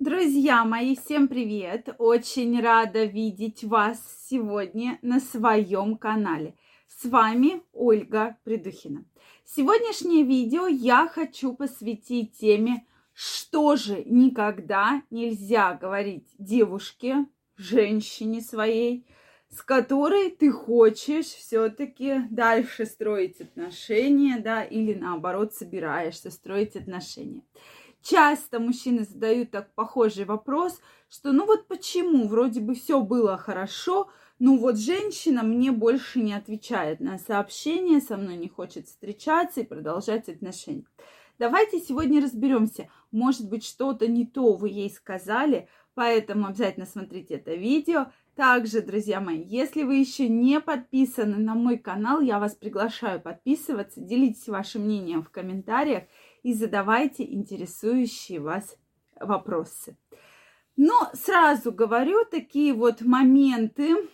Друзья мои, всем привет! Очень рада видеть вас сегодня на своем канале. С вами Ольга Придухина. Сегодняшнее видео я хочу посвятить теме, что же никогда нельзя говорить девушке, женщине своей, с которой ты хочешь все-таки дальше строить отношения, да, или наоборот собираешься строить отношения. Часто мужчины задают так похожий вопрос, что ну вот почему, вроде бы все было хорошо, ну вот женщина мне больше не отвечает на сообщения, со мной не хочет встречаться и продолжать отношения. Давайте сегодня разберемся. Может быть, что-то не то вы ей сказали, поэтому обязательно смотрите это видео. Также, друзья мои, если вы еще не подписаны на мой канал, я вас приглашаю подписываться, делитесь вашим мнением в комментариях и задавайте интересующие вас вопросы. Но сразу говорю, такие вот моменты,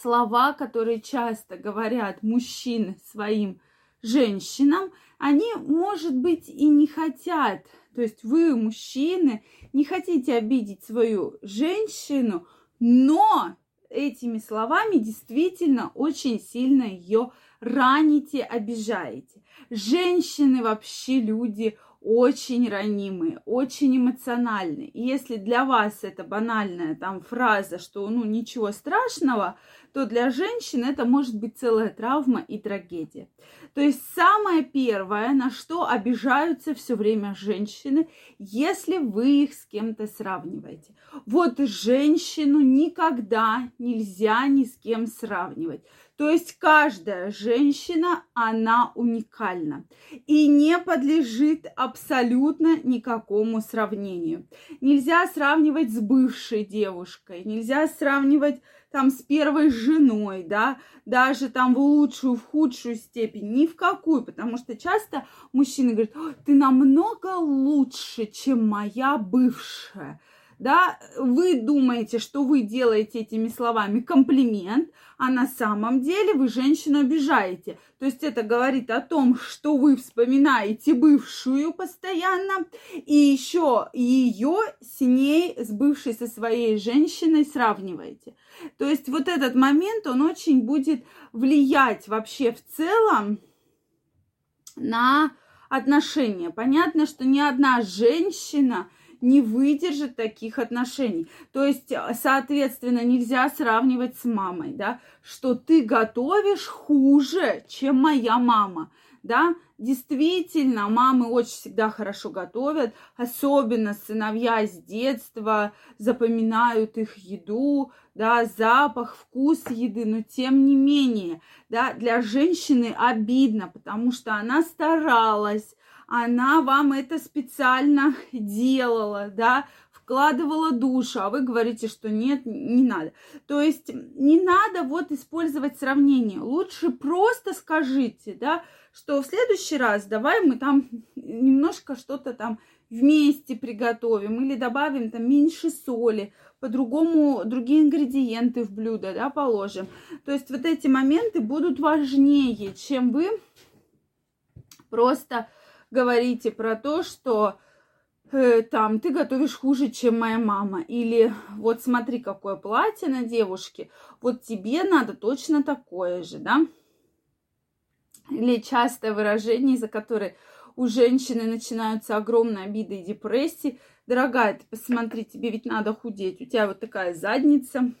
слова, которые часто говорят мужчины своим женщинам, они, может быть, и не хотят. То есть вы, мужчины, не хотите обидеть свою женщину, но этими словами действительно очень сильно ее раните, обижаете. Женщины вообще люди очень ранимые, очень эмоциональные. И если для вас это банальная там фраза, что ну ничего страшного, то для женщин это может быть целая травма и трагедия. То есть самое первое, на что обижаются все время женщины, если вы их с кем-то сравниваете. Вот женщину никогда нельзя ни с кем сравнивать. То есть каждая женщина, она уникальна и не подлежит абсолютно никакому сравнению. Нельзя сравнивать с бывшей девушкой, нельзя сравнивать там с первой женой, да, даже там в лучшую, в худшую степень, ни в какую, потому что часто мужчины говорят, ты намного лучше, чем моя бывшая да, вы думаете, что вы делаете этими словами комплимент, а на самом деле вы женщину обижаете. То есть это говорит о том, что вы вспоминаете бывшую постоянно, и еще ее с ней, с бывшей со своей женщиной сравниваете. То есть вот этот момент, он очень будет влиять вообще в целом на отношения. Понятно, что ни одна женщина – не выдержит таких отношений. То есть, э, соответственно, нельзя сравнивать с мамой, да, что ты готовишь хуже, чем моя мама, да. Действительно, мамы очень всегда хорошо готовят, особенно сыновья с детства запоминают их еду, да, запах, вкус еды, но тем не менее, да, для женщины обидно, потому что она старалась, она вам это специально делала, да, вкладывала душу, а вы говорите, что нет, не надо. То есть не надо вот использовать сравнение. Лучше просто скажите, да, что в следующий раз давай мы там немножко что-то там вместе приготовим или добавим там меньше соли, по-другому другие ингредиенты в блюдо, да, положим. То есть вот эти моменты будут важнее, чем вы просто говорите про то, что э, там ты готовишь хуже, чем моя мама. Или вот смотри, какое платье на девушке, вот тебе надо точно такое же, да? Или частое выражение, из-за которой у женщины начинаются огромные обиды и депрессии. Дорогая, ты посмотри, тебе ведь надо худеть. У тебя вот такая задница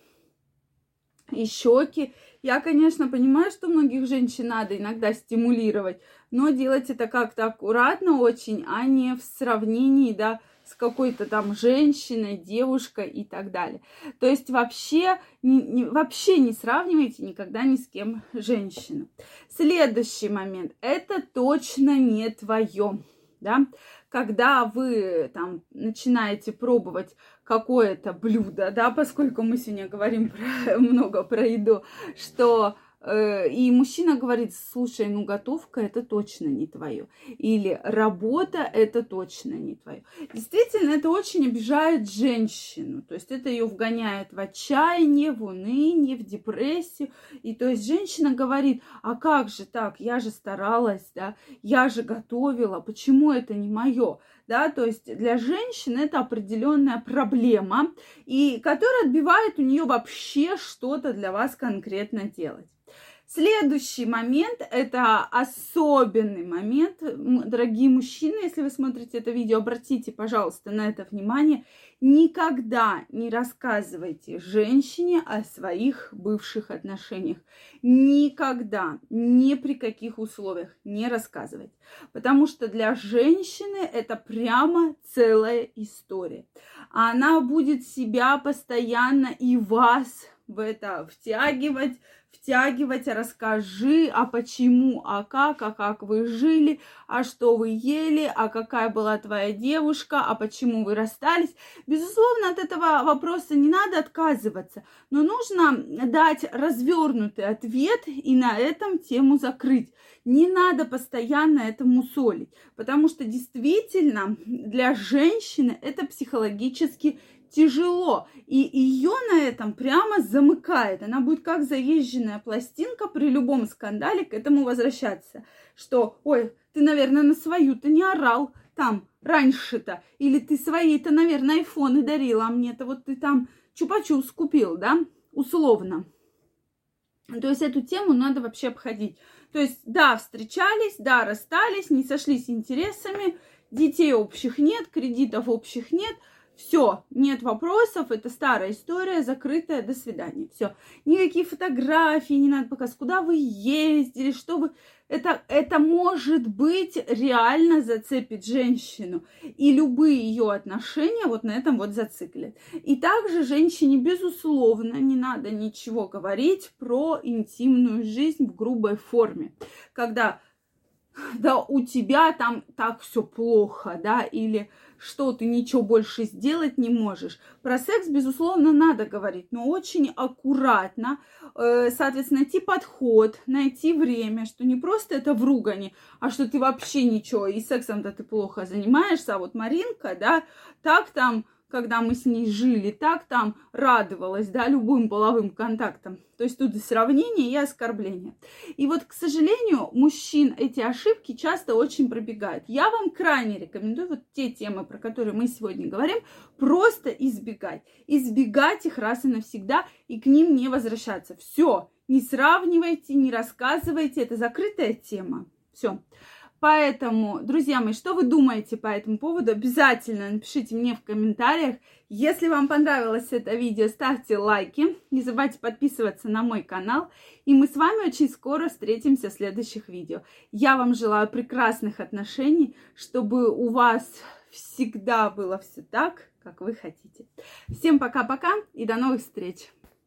и щеки, я, конечно, понимаю, что многих женщин надо иногда стимулировать, но делать это как-то аккуратно очень, а не в сравнении, да, с какой-то там женщиной, девушкой и так далее. То есть вообще не, не, вообще не сравнивайте никогда ни с кем женщину. Следующий момент. Это точно не твое. Да? Когда вы там начинаете пробовать какое-то блюдо, да, поскольку мы сегодня говорим про, много про еду, что э, и мужчина говорит, слушай, ну готовка это точно не твое. Или работа это точно не твое. Действительно, это очень обижает женщину. То есть это ее вгоняет в отчаяние, в уныние, в депрессию. И то есть женщина говорит, а как же так, я же старалась, да, я же готовила, почему это не мое? Да, то есть для женщины это определенная проблема, и которая отбивает у нее вообще что-то для вас конкретно делать. Следующий момент, это особенный момент, дорогие мужчины, если вы смотрите это видео, обратите, пожалуйста, на это внимание. Никогда не рассказывайте женщине о своих бывших отношениях. Никогда, ни при каких условиях не рассказывать. Потому что для женщины это прямо целая история. Она будет себя постоянно и вас в это втягивать, втягивать, расскажи, а почему, а как, а как вы жили, а что вы ели, а какая была твоя девушка, а почему вы расстались. Безусловно, от этого вопроса не надо отказываться, но нужно дать развернутый ответ и на этом тему закрыть. Не надо постоянно этому солить, потому что действительно для женщины это психологически тяжело. И ее на этом прямо замыкает. Она будет как заезженная пластинка при любом скандале к этому возвращаться. Что, ой, ты, наверное, на свою-то не орал там раньше-то. Или ты своей-то, наверное, айфоны дарила, а мне-то вот ты там чупа-чупс купил, да, условно. То есть эту тему надо вообще обходить. То есть, да, встречались, да, расстались, не сошлись интересами, детей общих нет, кредитов общих нет – все, нет вопросов, это старая история, закрытая, до свидания. Все. Никакие фотографии не надо показывать, куда вы ездили, что вы... Это, это может быть реально зацепит женщину. И любые ее отношения вот на этом вот зациклят. И также женщине, безусловно, не надо ничего говорить про интимную жизнь в грубой форме. Когда да, у тебя там так все плохо, да, или что ты ничего больше сделать не можешь. Про секс, безусловно, надо говорить, но очень аккуратно, э, соответственно, найти подход, найти время, что не просто это в ругане, а что ты вообще ничего, и сексом-то ты плохо занимаешься, а вот Маринка, да, так там когда мы с ней жили, так там радовалась, да, любым половым контактам. То есть тут сравнение, и оскорбление. И вот, к сожалению, мужчин эти ошибки часто очень пробегают. Я вам крайне рекомендую вот те темы, про которые мы сегодня говорим, просто избегать. Избегать их раз и навсегда, и к ним не возвращаться. Все, не сравнивайте, не рассказывайте, это закрытая тема. Все. Поэтому, друзья мои, что вы думаете по этому поводу? Обязательно напишите мне в комментариях. Если вам понравилось это видео, ставьте лайки. Не забывайте подписываться на мой канал. И мы с вами очень скоро встретимся в следующих видео. Я вам желаю прекрасных отношений, чтобы у вас всегда было все так, как вы хотите. Всем пока-пока и до новых встреч!